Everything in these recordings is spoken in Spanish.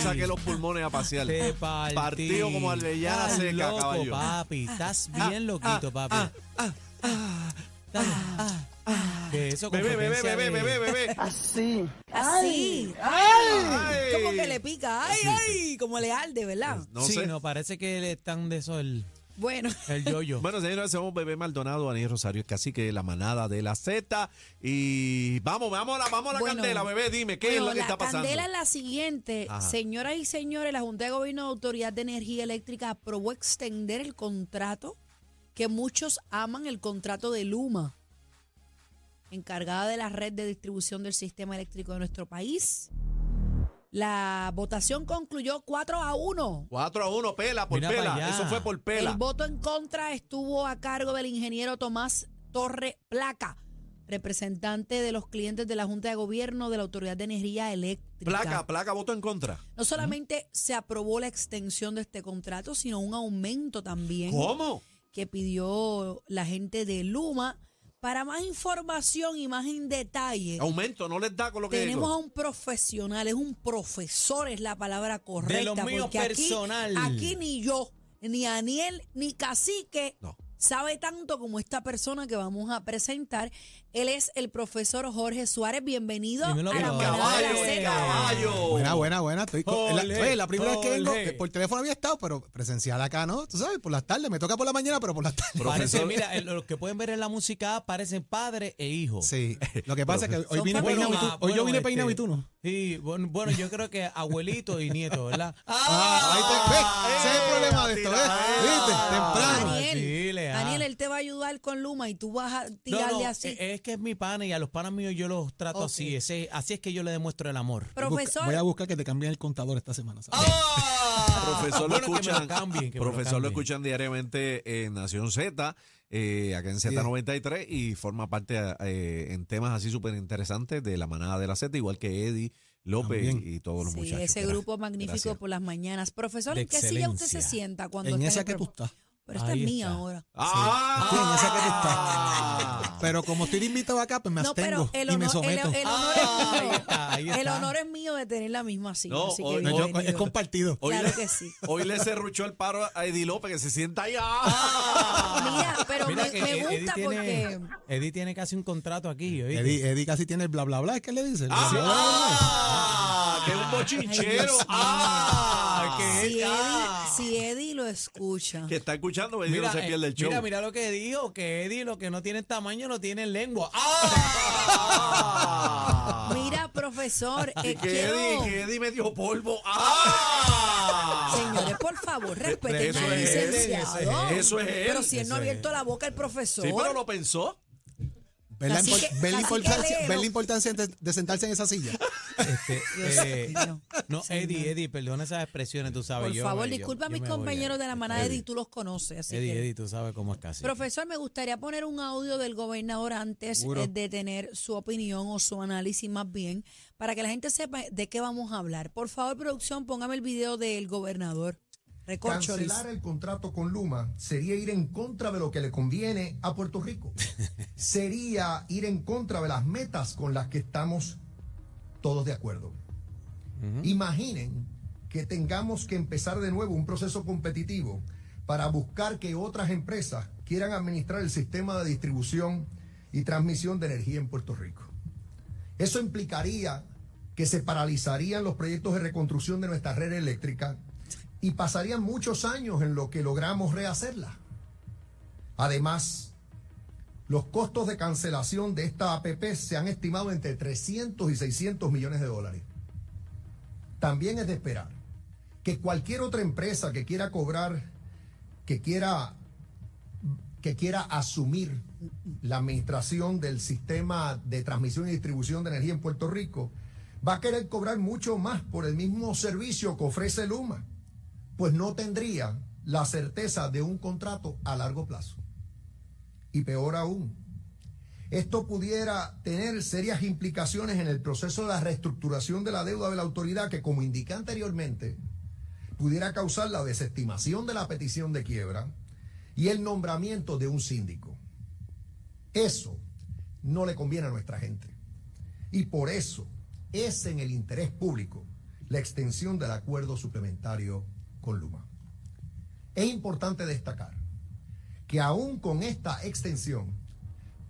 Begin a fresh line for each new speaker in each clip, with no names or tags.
saqué los pulmones a pasear.
Te partí.
Partido como albellana
Estás
seca,
loco,
caballo.
papi. Estás bien loquito, papi. Ah, ah. Que eso
Bebé, bebé, bebé, bebé, bebé.
Así.
Ay.
Como que le pica. Ay, ay. Como le arde, ¿verdad?
No
sí,
sé.
no, parece que le están de eso el,
Bueno.
el yoyo.
Bueno, señores, somos Bebé Maldonado, Aniel Rosario, es casi que la manada de la Z. Y vamos, vamos a la, vamos a la
Bueno.
candela, bebé, dime, ¿qué
Bueno,
es lo que
la
está pasando?
candela es la siguiente.
Ajá.
Señoras y señores, la Junta de Gobierno de Autoridad de Energía Eléctrica aprobó extender el contrato que muchos aman, el contrato de Luma, encargada de la red de distribución del sistema eléctrico de nuestro país. La votación concluyó 4 a 1.
4 a 1, pela por
Mira pa'
pela.
allá.
Eso fue por pela.
El voto en contra estuvo a cargo del ingeniero Tomás Torre Placa, representante de los clientes de la Junta de Gobierno de la Autoridad de Energía Eléctrica.
Placa, placa, voto en contra.
No solamente se aprobó la extensión de este contrato, sino un aumento también
¿Cómo?
que pidió la gente de Luma. Para más información y más en detalle,
Aumento, no les da con lo que
tenemos a un profesional, es un profesor, es la palabra correcta.
De lo mío
porque aquí-
personal.
Aquí, ni yo, ni Aniel, ni Cacique
No.
Sabe tanto como esta persona que vamos a presentar. Él es el profesor Jorge Suárez. Bienvenido
Dímelo,
a la
caballo.
manada de la
Caballo,
Z.
caballo.
Buena, buena, buena. Estoy con- la,
Jorge,
oye, la primera vez que vengo, por teléfono había estado, pero presencial acá, ¿no? Tú sabes, por las tardes. Me toca por la mañana, pero por las tardes.
Parece,
Profesor.
mira, el- los que pueden ver en la música parecen padre e hijo.
Sí. Lo que pasa es que hoy
Son
vine peinado y tú,
ah,
hoy yo
bueno,
vine
este,
peinado y tú no.
Sí, bueno, bueno, yo creo que abuelito y nieto, ¿verdad?
Ah, ahí te, ve, ese es el problema de esto, ¿ves? ¿Viste? Temprano.
Daniel,
ah.
Daniel, él te va a ayudar con Luma y tú vas a tirarle
no,
así.
eh, es que es mi pana y a los panas míos yo los trato así. Ese, así es que yo le demuestro el amor.
Profesor,
Voy a buscar que te cambien el contador esta semana. ¿sabes?
Profesor lo
Ah, Bueno, lo
escuchan,
cambien, lo
profesor lo escuchan diariamente en Nación Z, eh, acá en Z93 y forma parte eh, en temas así súper interesantes de la manada de la Z, igual que Eddie López
También.
y todos los
sí,
muchachos.
ese grupo magnífico
gracias.
por las mañanas. Profesor, ¿en qué silla usted se sienta cuando
En
está
esa
el
que tú estás.
Pero esta
Ahí
es mía
está.
ahora.
¡Ah!
Sí, en esa que tú estás. Pero como estoy invitado acá, pues me
No,
abstengo
pero el
y me
honor, el,
someto.
el honor
Ah, ahí
es
está, ahí
mío. El honor es mío de tener la misma silla.
No,
así que
hoy-
No, yo-
bienvenido.
es compartido.
Hoy
Claro
le,
que sí.
Hoy le cerruchó el paro a Eddie López, que se sienta allá.
Mira, pero
Mira
me,
que
me
Eddie
gusta
tiene,
porque
Eddie tiene casi un contrato aquí. ¿oíste?
Eddie, Eddie casi tiene el bla bla bla, ¿es que le dice? El bla,
¡Ah!
bla, bla,
¡Ah! ¡Que es un bochinchero! ¡Ah!
si
Que,
Eddie,
ah,
si Eddie lo escucha.
que está escuchando, Eddie no se
eh,
pierde el show.
mira, mira lo que dijo, que Eddie lo que no tiene tamaño no tiene lengua. ¡Ah!
Mira, profesor, eh,
que,
quiero...
Eddie, que Eddie me dio polvo. ¡Ah!
Señores, por favor, respeten al
es
licenciado.
eso es él,
eso es él,
Pero si él no ha abierto la boca, el profesor.
Sí, pero lo pensó.
¿Ves la, impor- importancia, ves la importancia de, de sentarse en esa silla?
Este, eh, no. Eddie, Eddie, perdona esas expresiones, tú sabes.
Por
yo
favor,
yo-
disculpa a mis compañeros de la manada, Eddie, tú los conoces. Así
Eddie,
que-
Eddie, tú sabes cómo es casi.
Profesor, me gustaría poner un audio del gobernador antes
Seguro.
eh, de tener su opinión o su análisis más bien, para que la gente sepa de qué vamos a hablar. Por favor, producción, póngame el video del gobernador. Recorcholis.
Cancelar el contrato con Luma sería ir en contra de lo que le conviene a Puerto Rico. sería ir en contra de las metas con las que estamos todos de acuerdo. Imaginen que tengamos que empezar de nuevo un proceso competitivo para buscar que otras empresas quieran administrar el sistema de distribución y transmisión de energía en Puerto Rico. Eso implicaría que se paralizarían los proyectos de reconstrucción de nuestra red eléctrica y pasarían muchos años en lo que logramos rehacerla. Además, los costos de cancelación de esta APP se han estimado entre 300 y 600 millones de dólares. También es de esperar que cualquier otra empresa que quiera cobrar, que quiera que quiera asumir la administración del sistema de transmisión y distribución de energía en Puerto Rico, va a querer cobrar mucho más por el mismo servicio que ofrece Luma, pues no tendría la certeza de un contrato a largo plazo. Y peor aún, esto pudiera tener serias implicaciones en el proceso de la reestructuración de la deuda de la autoridad que, como indiqué anteriormente, pudiera causar la desestimación de la petición de quiebra y el nombramiento de un síndico. Eso no le conviene a nuestra gente. Y por eso es en el interés público la extensión del acuerdo suplementario con Luma. Es importante destacar que aún con esta extensión,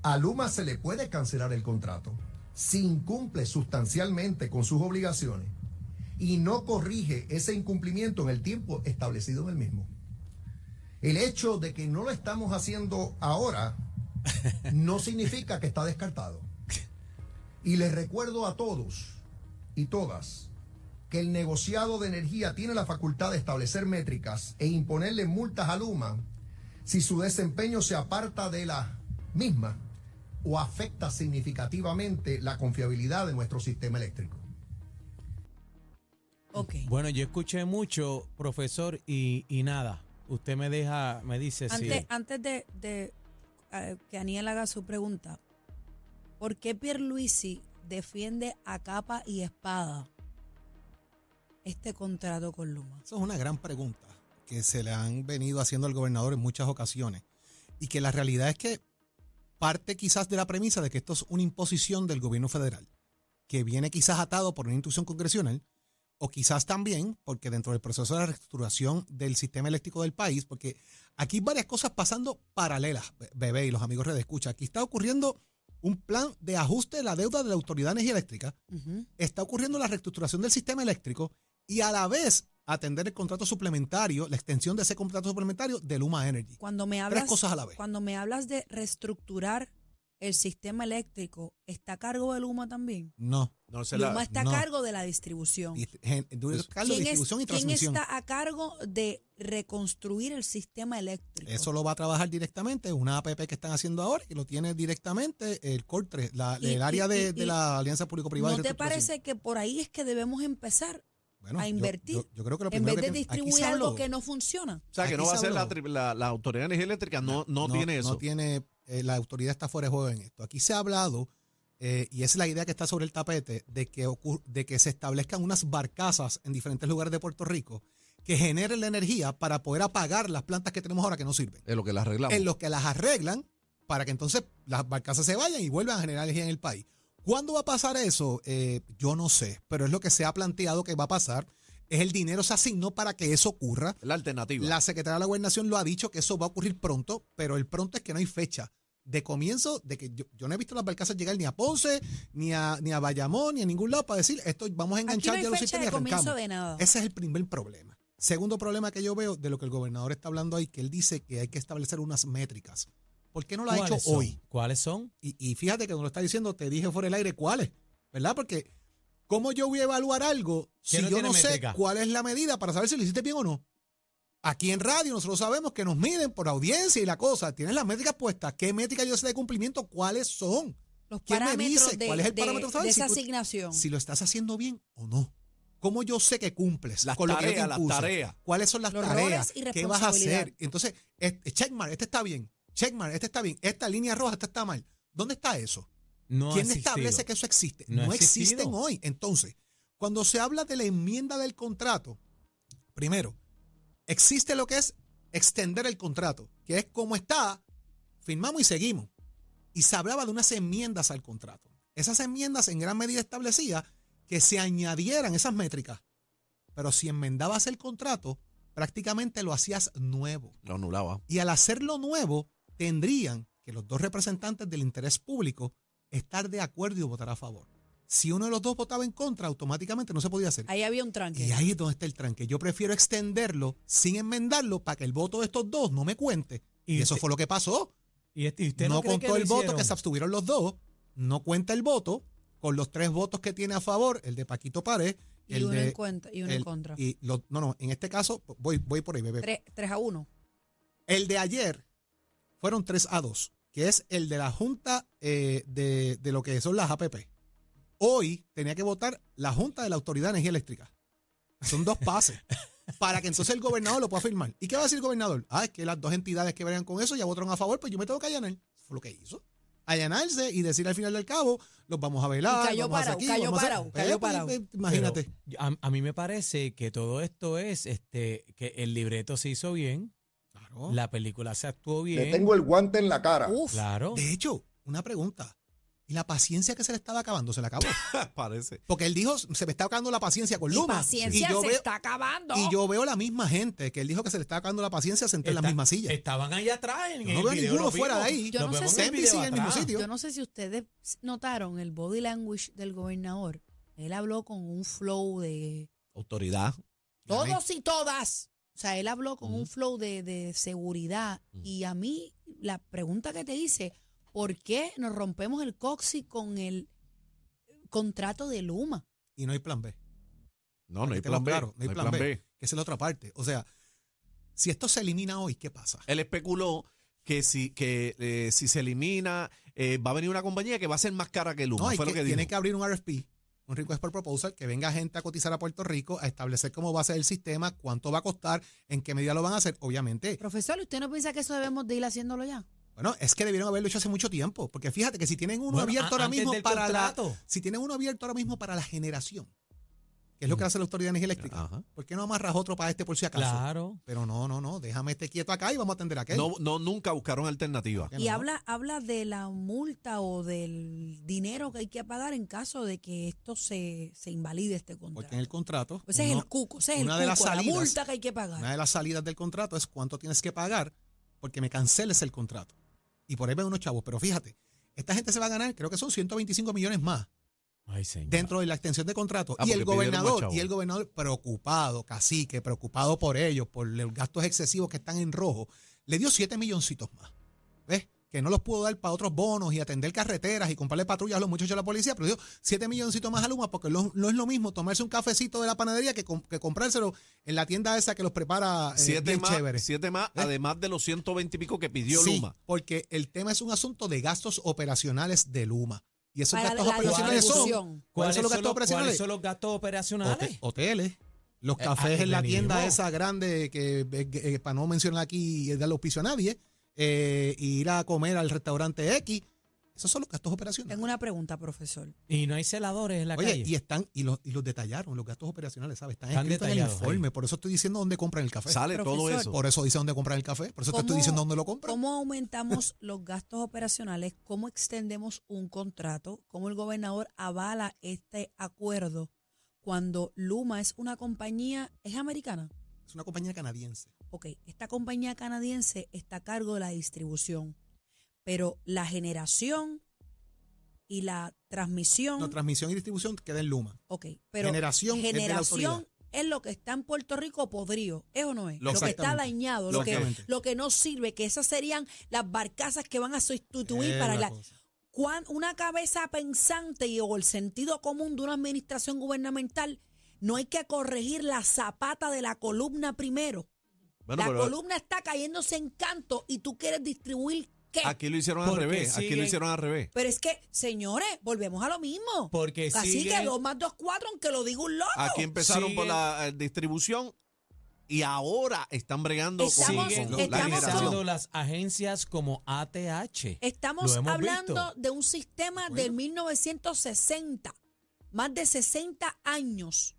a Luma se le puede cancelar el contrato si incumple sustancialmente con sus obligaciones y no corrige ese incumplimiento en el tiempo establecido en el mismo. El hecho de que no lo estamos haciendo ahora no significa que está descartado. Y les recuerdo a todos y todas que el negociado de energía tiene la facultad de establecer métricas e imponerle multas a Luma si su desempeño se aparta de la misma o afecta significativamente la confiabilidad de nuestro sistema eléctrico.
Ok.
Bueno, yo escuché mucho, profesor, y, y nada. Usted me deja, me dice
Antes,
si.
antes de, de, eh, que Aniel haga su pregunta, ¿por qué Pierluisi defiende a capa y espada este contrato con Luma?
Esa es una gran pregunta que se le han venido haciendo al gobernador en muchas ocasiones. Y que la realidad es que parte quizás de la premisa de que esto es una imposición del gobierno federal, que viene quizás atado por una institución congresional, o quizás también porque dentro del proceso de reestructuración del sistema eléctrico del país, porque aquí hay varias cosas pasando paralelas, be- bebé y los amigos Red Escucha. Aquí está ocurriendo un plan de ajuste de la deuda de la Autoridad de Energía Eléctrica, está ocurriendo la reestructuración del sistema eléctrico y a la vez atender el contrato suplementario, la extensión de ese contrato suplementario de Luma Energy.
Cuando me hablas,
Tres cosas a la vez.
Cuando me hablas de reestructurar el sistema eléctrico, ¿está a cargo de Luma también?
No.
No se la-
Luma está
no.
a cargo de la distribución.
Di-
¿Quién, es-
distribución y
quién
transmisión.
está a cargo de reconstruir el sistema eléctrico?
Eso lo va a trabajar directamente una APP que están haciendo ahora y lo tiene directamente el CORTRE, la-
Y-
el área
y-
de,
y-
de la Alianza Público-Privada.
¿No te parece que por ahí es que debemos empezar
Bueno,
a invertir
Yo, yo creo que lo
en vez de
que
distribuir algo que no funciona?
O sea, que
Aquí
no va a
se
ser la, la, la Autoridad de Energía Eléctrica, no, no, tiene eso.
No tiene, eh, la autoridad está fuera de juego en esto. Aquí se ha hablado, eh, y es la idea que está sobre el tapete, de que, ocur- de que se establezcan unas barcazas en diferentes lugares de Puerto Rico que generen la energía para poder apagar las plantas que tenemos ahora que no sirven.
Es lo que la arreglamos.
En los que las arreglan para que entonces las barcazas se vayan y vuelvan a generar energía en el país. ¿Cuándo va a pasar eso? Eh, yo no sé, pero es lo que se ha planteado que va a pasar. Es el dinero se asignó para que eso ocurra.
la alternativa.
La Secretaría de la Gobernación lo ha dicho que eso va a ocurrir pronto, pero el pronto es que no hay fecha de comienzo, de que yo, yo no he visto las barcazas llegar ni a Ponce, ni a, ni a Bayamón, ni a ningún lado para decir esto vamos a
no
enganchar
hay
ya los sistemas y
de comienzo
arrancamos.
de nada.
Ese es el primer problema. Segundo problema que yo veo de lo que el gobernador está hablando ahí, que él dice que hay que establecer unas métricas. ¿Por qué no lo ha hecho hoy?
¿Cuáles son?
Y, y fíjate que cuando lo está diciendo, te dije fuera del aire cuáles, ¿verdad? Porque ¿cómo yo voy a evaluar algo
¿Qué
si
no
yo no sé cuál es la medida para saber si lo hiciste bien o no? Aquí en radio nosotros sabemos que nos miden por audiencia y la cosa. Tienes las métricas puestas. ¿Qué métricas yo sé de cumplimiento? ¿Cuáles son?
Los
¿Quién me dice
de,
cuál es el
de-
parámetro
de
si
esa
tú-
asignación.
Si lo estás haciendo bien o no. ¿Cómo yo sé que cumples
Las
con lo que yo te
tareas, las tareas.
¿Cuáles son las
Los
tareas?
roles y
¿Qué vas a hacer? Entonces, checkmark, este está bien. Checkmark, este está bien. Esta línea roja, esta está mal. ¿Dónde está eso?
No
¿Quién establece que eso existe?
No
existen hoy. Entonces, cuando se habla de la enmienda del contrato, primero, existe lo que es extender el contrato, que es como está, firmamos y seguimos. Y se hablaba de unas enmiendas al contrato. Esas enmiendas en gran medida establecía que se añadieran esas métricas. Pero si enmendabas el contrato, prácticamente lo hacías nuevo.
Lo anulaba.
Y al hacerlo nuevo, tendrían que los dos representantes del interés público estar de acuerdo y votar a favor. Si uno de los dos votaba en contra, automáticamente no se podía hacer.
Ahí había un tranque.
Y ahí es donde está el tranque. Yo prefiero extenderlo sin enmendarlo para que el voto de estos dos no me cuente. Y,
Y
eso
usted-
fue lo que pasó.
¿Y, este- y usted
No, contó el voto que se abstuvieron los dos. No cuenta el voto con los tres votos que tiene a favor, el de Paquito Pared,
y
el
uno
de...
en cuenta y uno en contra.
y los- no, no, en este caso, voy, voy por ahí, bebé.
Tres, tres a uno.
El de ayer fueron 3 a 2, que es el de la Junta eh, de, de lo que son las APP. Hoy tenía que votar la Junta de la Autoridad de Energía Eléctrica. Son dos pases. para que entonces el gobernador lo pueda firmar. ¿Y qué va a decir el gobernador? Ah, es que las dos entidades que vayan con eso ya votaron a favor, pues yo me tengo que allanar. Fue lo que hizo. Allanarse y decir al final del cabo, los vamos a velar.
Cayó
vamos a hacer
parado, cayó parado,
Pues,
cayó
pues,
parado.
Imagínate.
Pero a, a mí me parece que todo esto es este que el libreto se hizo bien,
Claro.
la película se actuó bien.
Le tengo el guante en la cara.
Uf,
Claro.
De hecho, una pregunta. ¿Y la paciencia que se le estaba acabando? ¿Se le acabó?
Parece.
Porque él dijo, se me está acabando la paciencia con Luma.
paciencia
y yo
se
veo,
está acabando.
Y yo veo la misma gente que él dijo que se le está acabando la paciencia sentada en la misma silla.
Estaban allá atrás en
Yo no
el
veo
video,
ninguno fuera de ahí.
No sé si-
en el
mismo sitio.
Yo no sé si ustedes notaron el body language del gobernador. Él habló con un flow de
Autoridad.
todos y todas. O sea, él habló con un flow de, de seguridad. Y a mí, la pregunta que te hice, ¿por qué nos rompemos el coxi con el contrato de Luma?
Y no hay plan B.
No, no hay
que
plan B.
claros, no hay plan B. Que esa es la otra parte. O sea, si esto se elimina hoy, ¿qué pasa?
Él especuló que si, que, eh, si se elimina, eh, va a venir una compañía que va a ser más cara que Luma.
No,
fue
que,
lo que
tiene
dijo.
que abrir un RFP, un Request for Proposal, que venga gente a cotizar a Puerto Rico, a establecer cómo va a ser el sistema, cuánto va a costar, en qué medida lo van a hacer. Obviamente,
Profesor, ¿usted no piensa que eso debemos de ir haciéndolo ya?
bueno, es que debieron haberlo hecho hace mucho tiempo, porque fíjate que si tienen uno
Bueno,
abierto ahora mismo para la, si tienen uno abierto ahora mismo para la generación, que es lo que hace la Autoridad de Energía Eléctrica,
Ajá.
¿por qué no amarras otro para este por si acaso?
Claro.
Pero no, no, no, déjame este quieto acá y vamos a atender a aquel.
No, no, nunca buscaron alternativa.
Y
no.
habla, habla de la multa o del dinero que hay que pagar en caso de que esto se, se invalide este
Porque
contrato.
en el contrato,
Ese es el cuco, ese es el
una de las
cuco, la
salidas-
multa que hay que pagar.
Una de las salidas del contrato es cuánto tienes que pagar porque me canceles el contrato. Y por ahí ven unos chavos. Pero fíjate, esta gente se va a ganar, creo que son 125 millones más
Ay,
dentro de la extensión de contrato.
Ah,
y el gobernador, y el gobernador preocupado, cacique, preocupado por ellos, por los gastos excesivos que están en rojo, le dio 7 milloncitos más. ¿Ves? Que no los pudo dar para otros bonos y atender carreteras y comprarle patrullas a los muchachos de la policía, pero dio 7 milloncitos más a Luma porque no, no es lo mismo tomarse un cafecito de la panadería que, com- que comprárselo en la tienda esa que los prepara eh,
Siete más,
chévere.
siete más además de los 120 y pico que pidió
Sí,
Luma.
porque el tema es un asunto de gastos operacionales de Luma. Y esos
Para
gastos
la
operacionales son
distribución.
¿Cuáles son los gastos
¿Cuáles
operacionales?
son los gastos operacionales?
Hote- hoteles, los
Eh,
cafés
ah,
en la tienda esa grande que, eh, que, eh, para no mencionar aquí y darle auspicio a nadie, eh, ir a comer al restaurante X, esos son los gastos operacionales.
Tengo una pregunta, profesor.
Y no hay celadores en la
Oye,
calle.
y están, y los, y los detallaron, los gastos operacionales, ¿sabes? Están,
Están
escritos en el informe, por eso estoy diciendo dónde compran el café.
Sale todo eso.
Por eso dice dónde compran el café, por eso te
¿Cómo-
estoy diciendo dónde lo compran.
¿Cómo aumentamos los gastos operacionales? ¿Cómo extendemos un contrato? ¿Cómo el gobernador avala este acuerdo cuando Luma es una compañía, es americana?
Es una compañía canadiense.
Ok, esta compañía canadiense está a cargo de la distribución, pero la generación y la transmisión,
No, transmisión y distribución queda en Luma.
ok, pero
generación es de la
generación es lo que está en Puerto Rico podrido, ¿es o no es?
Lo-
Lo, que está dañado, lo que, lo que no sirve, que esas serían las barcazas que van a sustituir
Es
para
la
la...
cosa.
una cabeza pensante y, o el sentido común de una administración gubernamental, no hay que corregir la zapata de la columna primero.
Bueno,
la columna está cayéndose en canto y tú quieres distribuir qué.
aquí lo hicieron al
Porque
revés. Aquí lo hicieron al revés.
Pero es que, señores, volvemos a lo mismo.
Porque
Así
siguen-
que dos más dos, cuatro, aunque lo diga un loco.
Aquí empezaron por la eh, distribución y ahora están bregando con-
Estamos-
con,
siguen
con la
estamos
generación.
utilizando las agencias como ATH.
Estamos
Lo hemos
hablando
visto.
de un sistema del 1960, más de 60 años.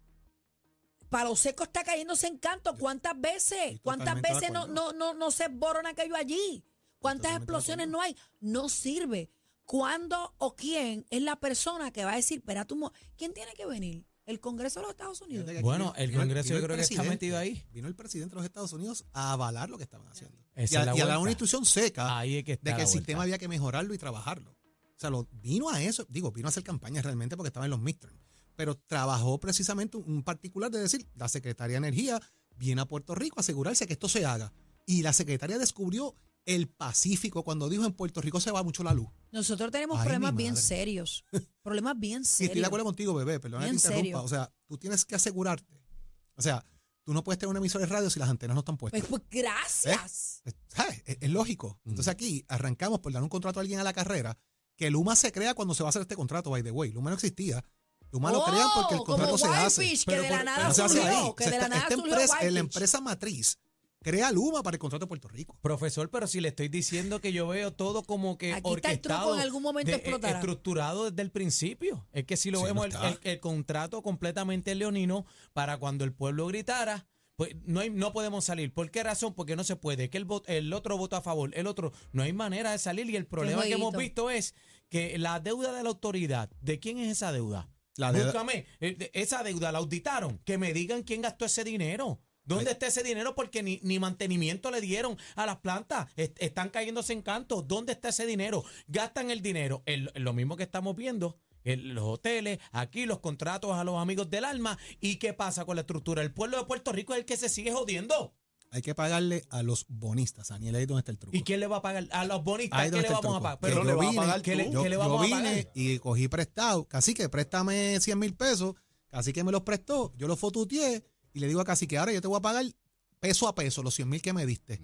Palo Seco está cayéndose en canto. ¿Cuántas veces? ¿Cuántas
totalmente de
veces no, no, no, no se borona aquello allí? ¿Cuántas explosiones no hay? No sirve. ¿Cuándo o quién es la persona que va a decir, espera tú, mo- ¿quién tiene que venir? ¿El Congreso de los Estados Unidos?
Bueno, el Congreso
vino
yo creo que está metido ahí.
Vino el presidente de los Estados Unidos a avalar lo que estaban haciendo.
Esa
y a,
es la
y a dar una instrucción seca
Ahí es que está
de que el
vuelta.
sistema había que mejorarlo y trabajarlo. O sea, lo, vino a eso, digo, vino a hacer campaña realmente porque estaba en los midterms. Pero trabajó precisamente un, un particular de decir, la Secretaría de Energía viene a Puerto Rico a asegurarse que esto se haga. Y la secretaria descubrió el Pacífico cuando dijo en Puerto Rico se va mucho la luz.
Nosotros tenemos
Ay,
problemas bien serios. problemas bien serios.
estoy de acuerdo contigo, bebé, perdona que
Bien
te interrumpa.
serio.
O sea, tú tienes que asegurarte. O sea, tú no puedes tener un emisor de radio si las antenas no están puestas.
Pues, pues, gracias.
Es, ¿sabes? Es- es lógico. Entonces aquí arrancamos por dar un contrato a alguien a la carrera, que Luma se crea cuando se va a hacer este contrato, by the way. Luma no existía. Luma lo crean porque el
Oh,
contrato
como
se hace.
Que
Pero
de
por-
la nada
no se hace
surgió,
ahí.
que
O sea,
de la nada
esta
surgió
empresa, la empresa matriz crea Luma para el contrato de Puerto Rico.
Profesor, pero si le estoy diciendo que yo veo todo como que
Aquí está el truco,
orquestado,
en algún momento
de-
explotará.
estructurado desde el principio. Es que si lo
Sí,
vemos,
no
el,
está.
el- el contrato completamente leonino para cuando el pueblo gritara, pues no, hay, no podemos salir. ¿Por qué razón? Porque no se puede. Que el, el otro votó a favor, el otro, no hay manera de salir. Y el problema que hemos visto es que la deuda de la autoridad, ¿de quién es esa deuda?
La deuda-
Búscame, eh, esa deuda la auditaron. Que me digan quién gastó ese dinero. ¿Dónde está ese dinero? Porque ni, ni mantenimiento le dieron a las plantas. Est- están cayéndose en canto. ¿Dónde está ese dinero? Gastan el dinero. en lo- mismo que estamos viendo. En los hoteles, aquí los contratos a los amigos del alma. ¿Y qué pasa con la estructura? El pueblo de Puerto Rico es el que se sigue jodiendo.
Hay que pagarle a los bonistas. Daniel, ahí donde está el truco.
¿Y quién le va a pagar? A los bonistas,
Ahí
¿qué le
el
vamos a pagar?
Pero le a
vine-
pagar
¿qué le-
tú.
yo,
qué le
yo
a
vine
pagar?
y cogí prestado. Casi que préstame 100 mil pesos. Casi que me los prestó. Yo los fotuteé y le digo a Casi que ahora yo te voy a pagar peso a peso los 100 mil que me diste.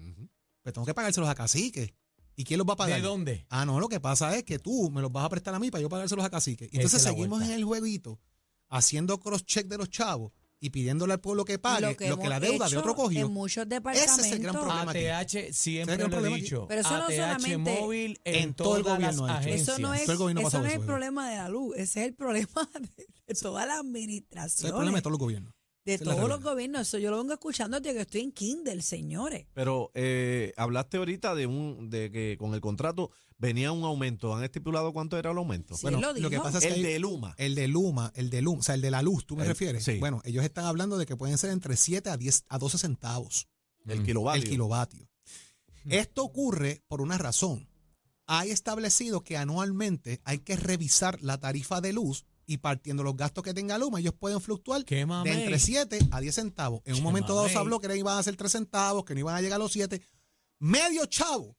Pero tengo que pagárselos a Cacique. ¿Y quién los va a pagar?
¿De dónde?
Ah, no, lo que pasa es que tú me los vas a prestar a mí para yo pagárselos a Cacique. Y entonces
es
seguimos en el jueguito haciendo cross-check de los chavos y pidiéndole al pueblo que pague lo que, la deuda de otro cogió.
En muchos
Ese es el gran
departamentos.
problema. aquí.
ATH siempre
¿Sabes qué
lo he dicho.
Pero eso no
ATH
solamente-
móvil en,
en todo el gobierno.
Eso no es,
Todo el gobierno
eso no es
eso,
el problema de la luz, ese es el problema de, de toda la
Ese
administración.
es el problema de todos los gobiernos.
De todos los gobiernos. Eso yo lo vengo escuchando desde que estoy en Kindle, señores.
Pero eh, hablaste ahorita de un de que con el contrato venía un aumento. ¿Han estipulado cuánto era el aumento?
Sí,
Bueno,
lo
lo que pasa es que
el
hay-
de Luma.
El de Luma, el de Luma, o sea, el de la luz, ¿tú me
El-
refieres?
sí.
Bueno, ellos están hablando de que pueden ser entre 7 a 10 a 12 centavos
El kilovatio.
el kilovatio. Esto ocurre por una razón. Hay establecido que anualmente hay que revisar la tarifa de luz y partiendo los gastos que tenga Luma, ellos pueden fluctuar
¿Qué
de entre 7 a 10 centavos. En un momento dado se habló que iban a ser 3 centavos, que no iban a llegar a los 7. Medio chavo,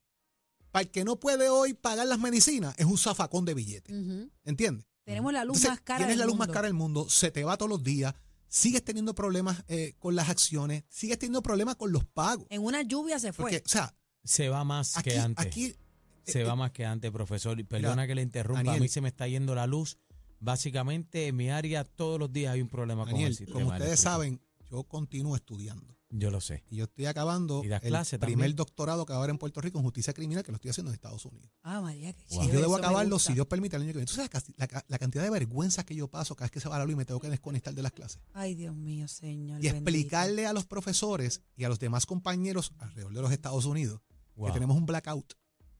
para el que no puede hoy pagar las medicinas, es un zafacón de billetes.
Ujú.
¿Entiendes?
Tenemos la luz
Entonces,
más cara
Tienes
del
la luz
mundo.
más cara del mundo, se te va todos los días, sigues teniendo problemas eh, con las acciones, sigues teniendo problemas con los pagos.
En una lluvia se fue.
Porque, o sea,
Se va más
aquí,
que antes.
aquí
se
eh,
va más que antes, profesor. Y perdona
mira,
que le interrumpa.
Daniel.
a mí se me está yendo la luz. Básicamente, en mi área todos los días hay un problema con el sistema
como ustedes
eléctrico.
saben, yo continúo estudiando.
Yo lo sé.
Y yo estoy acabando
¿Y
el
clase
primer
también?
doctorado que va a haber en Puerto Rico en justicia criminal, que lo estoy haciendo en Estados Unidos.
Ah, María, qué
Y
chévere,
yo debo acabarlo, si Dios permite, el año que viene. ¿Tú sabes la, la- la cantidad de vergüenza que yo paso cada vez que se va la luz y me tengo que desconectar de las clases?
Ay, Dios mío, señor.
Y
bendito.
explicarle a los profesores y a los demás compañeros alrededor de los Estados Unidos
Wow.
que tenemos un blackout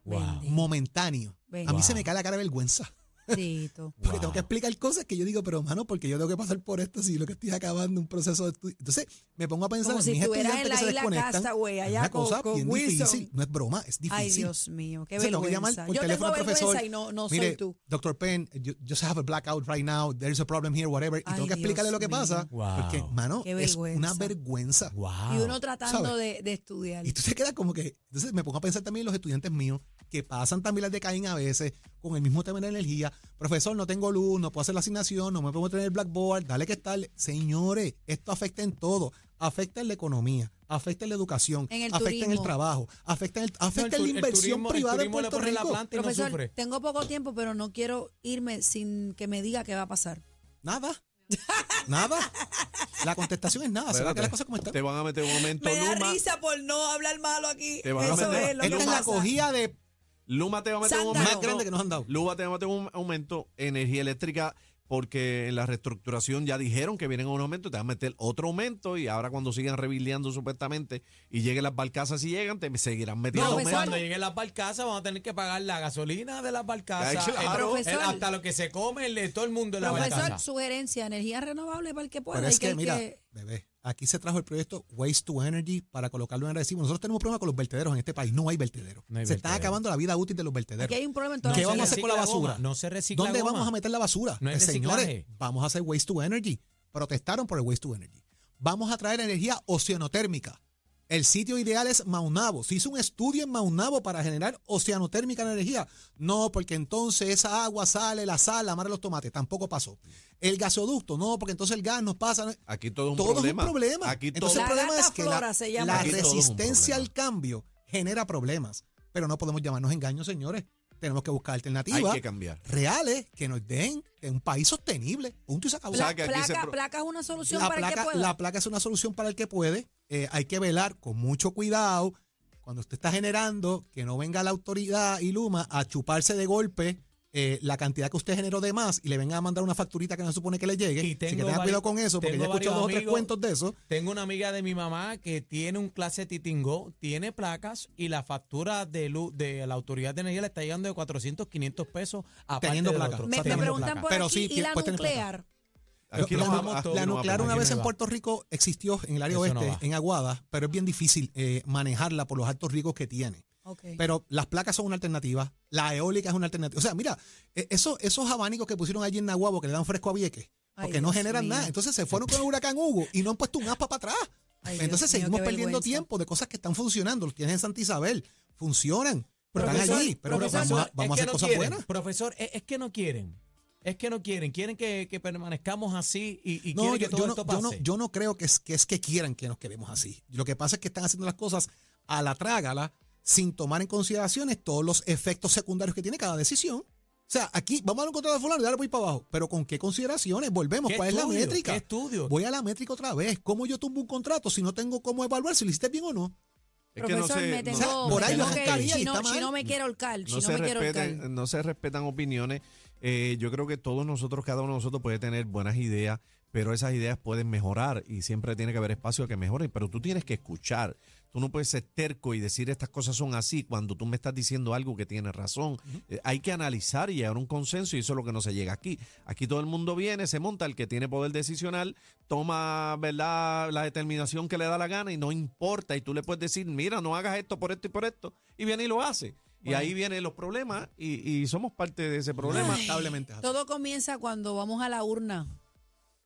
Wow.
Bendito.
momentáneo. A mí se me cae la cara de vergüenza.
Bendito.
Porque
Wow.
tengo que explicar cosas que yo digo, pero hermano, porque yo tengo que pasar por esto si lo que estoy acabando un proceso de estudio. Entonces, me pongo a pensar
Como
en
si
mis estudiantes
en la
que se
isla
desconectan. Es
allá
una
con-
cosa
con
bien
Wilson.
difícil. No es broma, es difícil.
Ay, Dios mío, qué
Entonces, tengo que
vergüenza. Yo
teléfono
tengo
profesor.
vergüenza y no, no
Mire,
soy tú.
Dr. Penn, you just have a blackout right now. There's a problem here, whatever. Y
Ay,
tengo que explicarle
Dios
lo que
mío.
pasa.
Wow.
Porque, mano, es una
vergüenza.
vergüenza.
Wow.
Y uno tratando de, de estudiar.
Y tú te quedas como que. Entonces me pongo a pensar también en los estudiantes míos que pasan también las de Caín a veces con el mismo tema de energía. Profesor, no tengo luz, no puedo hacer la asignación, no me puedo tener el blackboard, dale que estar. Señores, esto afecta en todo. Afecta en la economía, afecta en la educación,
En el
afecta en el trabajo, afecta en, el- afecta
No,
en
tu-
la inversión
turismo-
privada
el
en Puerto
la
Rico.
planta y no
Profesor,
sufre.
tengo poco tiempo, pero no quiero irme sin que me diga qué va a pasar.
Nada. Nada. La contestación es nada. Se va a quedar las cosas como están.
Te van a meter un aumento
Me da
Luma.
risa por no hablar malo aquí.
Te van a
Eso
meter-
es lo que
Esta es la cogida de
Luma te va a meter un aumento.
más grande que nos han dado.
Luma te va a meter un aumento. Energía eléctrica, porque en la reestructuración ya dijeron que vienen un aumento, te van a meter otro aumento y ahora cuando sigan rebiliando supuestamente y lleguen las barcazas y llegan, te seguirán metiendo
No,
Profesor.
cuando lleguen las barcazas vamos a tener que pagar la gasolina de las barcazas,
Ay, claro.
el- el-
Profesor.
hasta lo que se come el de todo el mundo en la
Profesor,
barcaza.
sugerencia, energía renovable para el que pueda.
Pero
y
es que,
el
mira, bebé, aquí se trajo el proyecto Waste to Energy para colocarlo en recibo. Nosotros tenemos problemas con los vertederos en este país. No hay vertederos.
No hay
se está acabando la vida útil de los vertederos.
Aquí hay un problema
¿Qué
se
vamos a hacer con la
recicla
basura?
goma, No se recicla
¿Dónde
goma.
vamos a meter la basura?
No hay
Pues, señores, vamos a hacer Waste to Energy. Protestaron por el Waste to Energy. Vamos a traer energía oceanotérmica. El sitio ideal es Maunabo. Se hizo un estudio en Maunabo para generar oceanotérmica de energía. No, porque entonces esa agua sale, la sal, la mar de los tomates. Tampoco pasó. El gasoducto, no, porque entonces el gas nos pasa.
Aquí todo es un
todo
problema.
es un problema.
Aquí
entonces
todo
el problema es que la,
Aquí
resistencia al cambio genera problemas. Pero no podemos llamarnos engaños, señores. Tenemos que buscar
hay
alternativas
que cambiar.
reales que nos den de un país sostenible. Punto y se acabó.
O sea,
Pla-
que aquí se
placa,
pro-
placa es una solución
La
para el que pueda.
la placa es una solución para el que puede. Eh, hay que velar con mucho cuidado cuando usted está generando que no venga la autoridad y Luma a chuparse de golpe eh, la cantidad que usted generó de más y le venga a mandar una facturita que no se supone que le llegue.
Y
Así que
tengo
tenga cuidado con eso, porque
tengo
ya he escuchado dos o tres cuentos de eso.
Tengo una amiga de mi mamá que tiene un clase Titingó, tiene placas y la factura de luz de la autoridad de energía le está llegando de 400, 500 pesos aparte
Teniendo
del
placa.
otro.
me, preguntan
placa.
por
Pero
aquí,
sí,
y la
tener placa.
Aquí
la,
no
nuclear una vez en
va.
Puerto Rico existió en el área
Eso
oeste, en Aguada, pero es bien difícil eh, manejarla por los altos riesgos que tiene. Pero las placas son una alternativa, la eólica es una alternativa. O sea, mira, eh, eso- esos abanicos que pusieron allí en Nahuabo que le dan fresco a Vieques,
Ay,
porque no
Dios
generan
mío.
nada. Entonces se fueron con el huracán Hugo y no han puesto un aspa para atrás.
Ay,
Entonces seguimos perdiendo
vergüenza.
tiempo de cosas que están funcionando. Los tienes en Santa Isabel, funcionan, pero están allí. Pero
profesor,
vamos a,
es
hacer
no
cosas
quieren,
buenas.
Profesor, es, es que no quieren. Es que no quieren. Quieren que, que permanezcamos así y, y
No,
quieren que
yo,
todo
yo no,
esto
yo,
pase.
no, yo no creo que es, que es que quieran que nos quedemos así. Lo que pasa es que están haciendo las cosas a la trágala sin tomar en consideraciones todos los efectos secundarios que tiene cada decisión. O sea, aquí vamos a un contrato de fulano y ahora voy para abajo. Pero ¿con qué consideraciones? Volvemos.
¿Qué
¿Cuál es la métrica?
¿Qué estudio?
Voy a la métrica otra vez. ¿Cómo yo tumbo un contrato si no tengo cómo evaluar si lo hiciste bien o no?
Es que no
Profesor,
se,
me tengo,
O sea, por
me
ahí
tengo que ir.
y
Si no,
está
si
mal.
no me quiero holcar, si
no, se
me quiero holcar.
respeten, no se respetan opiniones. Eh, yo creo que todos nosotros, cada uno de nosotros puede tener buenas ideas, pero esas ideas pueden mejorar y siempre tiene que haber espacio a que mejoren. Pero tú tienes que escuchar. Tú no puedes ser terco y decir estas cosas son así cuando tú me estás diciendo algo que tiene razón. Eh, hay que analizar y llegar a un consenso y eso es lo que no se llega aquí. Aquí todo el mundo viene, se monta, el que tiene poder decisional, toma ¿verdad? la determinación que le da la gana y no importa. Y tú le puedes decir, mira, no hagas esto por esto y por esto. Y viene y lo hace. Y ahí vienen los problemas y, y somos parte de ese problema.
Lamentablemente.
Todo comienza cuando vamos a la urna.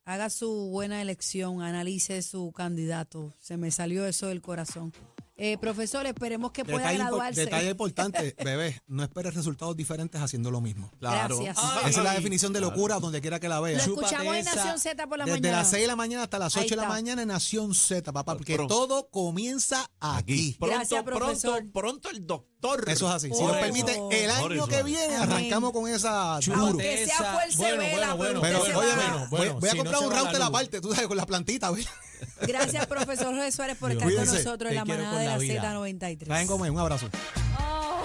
Haga su buena elección, analice su candidato. Se me salió eso del corazón. Eh, profesor, esperemos que pueda
Detalle,
graduarse.
detalle importante, bebé, no esperes resultados diferentes haciendo lo mismo.
Claro.
Gracias.
Ay,
Esa es la definición de locura donde quiera que la
Lo
veas.
Chúpate
escuchamos en
esa.
Nación Z por la
Desde
mañana.
las 6 de la mañana hasta las
Ahí
8 de la mañana en Nación Z, papá, porque
Pronto.
todo comienza aquí.
Pronto,
Gracias, profesor.
pronto, pronto el doctor.
Eso es así. Si nos permite, el año
eso.
que viene arrancamos con esa duro.
Aunque sea fuerza
bueno,
vela,
bueno,
pero
bueno,
voy, a comprar un
la
router
luz.
aparte, tú sabes, con la plantita. ¿ves?
Gracias, profesor José Suárez, por estar con nosotros en la manada de
la
la
vida.
Z93.
Traen como un abrazo.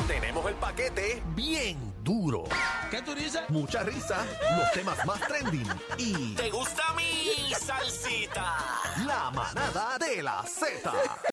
Tenemos el paquete bien duro.
¿Qué tú dices?
Mucha risa, los temas más trending y
¿Te gusta mi salsita?
la manada de la Z.